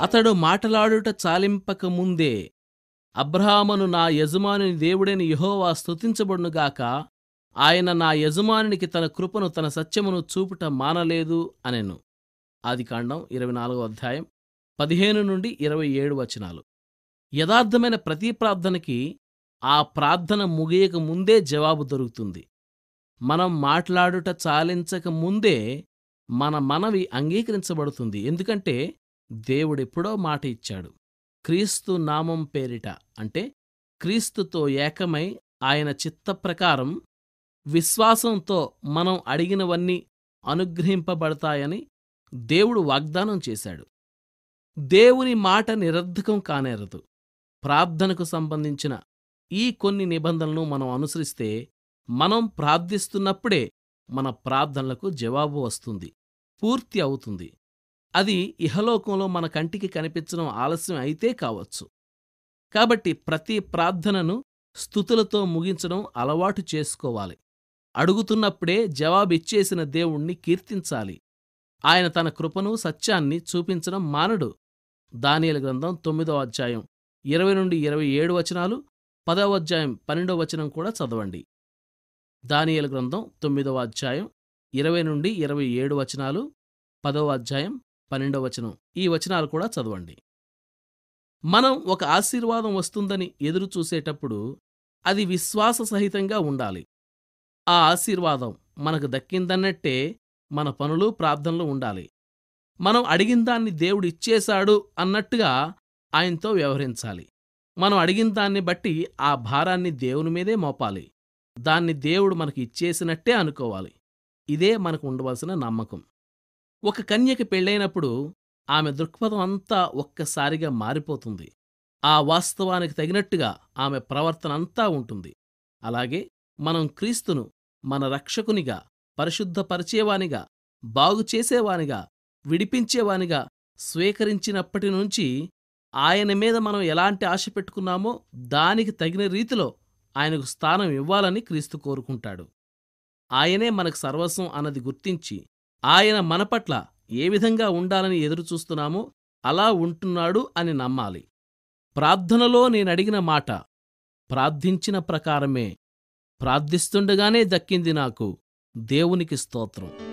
అతడు మాటలాడుట చాలింపక ముందే అబ్రహామును నా యజమానుని దేవుడైన యహోవా స్తుతించబడునుగాక ఆయన నా యజమానునికి తన కృపను తన సత్యమును చూపుట మానలేదు అనెను. ఆదికాండం ఇరవై నాలుగో అధ్యాయం పదిహేను నుండి ఇరవై ఏడు వచనాలు. యథార్థమైన ప్రతి ప్రార్థనకి ఆ ప్రార్థన ముగియక ముందే జవాబు దొరుకుతుంది. మనం మాట్లాడుట చాలించక ముందే మన మనవి అంగీకరించబడుతుంది. ఎందుకంటే దేవుడెప్పుడో మాట ఇచ్చాడు. క్రీస్తు నామం పేరిట అంటే క్రీస్తుతో ఏకమై ఆయన చిత్తప్రకారం విశ్వాసంతో మనం అడిగినవన్నీ అనుగ్రహింపబడతాయని దేవుడు వాగ్దానం చేశాడు. దేవుని మాట నిరర్ధకం కానేరదు. ప్రార్థనకు సంబంధించిన ఈ కొన్ని నిబంధనలను మనం అనుసరిస్తే మనం ప్రార్థిస్తున్నప్పుడే మన ప్రార్థనలకు జవాబు వస్తుంది. పూర్తి అవుతుంది. అది ఇహలోకంలో మన కంటికి కనిపించడం ఆలస్యం అయితే కావచ్చు. కాబట్టి ప్రతి ప్రార్థనను స్థుతులతో ముగించడం అలవాటు చేసుకోవాలి. అడుగుతున్నప్పుడే జవాబిచ్చేసిన దేవుణ్ణి కీర్తించాలి. ఆయన తన కృపను సత్యాన్ని చూపించడం మానడు. దానియల గ్రంథం తొమ్మిదో అధ్యాయం ఇరవై నుండి ఇరవై ఏడు వచనాలు పదవ అధ్యాయం పన్నెండవ వచనం కూడా చదవండి. దానియల గ్రంథం తొమ్మిదవ అధ్యాయం ఇరవై నుండి ఇరవై ఏడు వచనాలు పదవ అధ్యాయం పన్నెండవ వచనం. ఈ వచనాలు కూడా చదవండి. మనం ఒక ఆశీర్వాదం వస్తుందని ఎదురు చూసేటప్పుడు అది విశ్వాస సహితంగా ఉండాలి. ఆ ఆశీర్వాదం మనకు దక్కిందన్నట్టే మన పనులు ప్రార్థనలు ఉండాలి. మనం అడిగిందాన్ని దేవుడు ఇచ్చేశాడు అన్నట్టుగా ఆయనతో వ్యవహరించాలి. మనం అడిగిన దాన్ని బట్టి ఆ భారాన్ని దేవుని మీదే మోపాలి. దాన్ని దేవుడు మనకి ఇచ్చేసినట్టే అనుకోవాలి. ఇదే మనకు ఉండవలసిన నమ్మకం. ఒక కన్యకి పెళ్ళైనప్పుడు ఆమె దృక్పథం అంతా ఒక్కసారిగా మారిపోతుంది. ఆ వాస్తవానికి తగినట్టుగా ఆమె ప్రవర్తన అంతా ఉంటుంది. అలాగే మనం క్రీస్తును మన రక్షకునిగా పరిశుద్ధపరిచేవానిగా బాగుచేసేవానిగా విడిపించేవానిగా స్వీకరించినప్పటి నుంచి ఆయన మీద మనం ఎలాంటి ఆశ పెట్టుకున్నామో దానికి తగిన రీతిలో ఆయనకు స్థానం ఇవ్వాలని క్రీస్తు కోరుకుంటాడు. ఆయనే మనకు సర్వస్వం అన్నది గుర్తించి ఆయన మన పట్ల ఏ విధంగా ఉండాలని ఎదురుచూస్తున్నామో అలా ఉంటున్నాడు అని నమ్మాలి. ప్రార్థనలో నేనడిగిన మాట ప్రార్థించిన ప్రకారమే ప్రార్థిస్తుండగానే దక్కింది నాకు దేవునికి స్తోత్రం.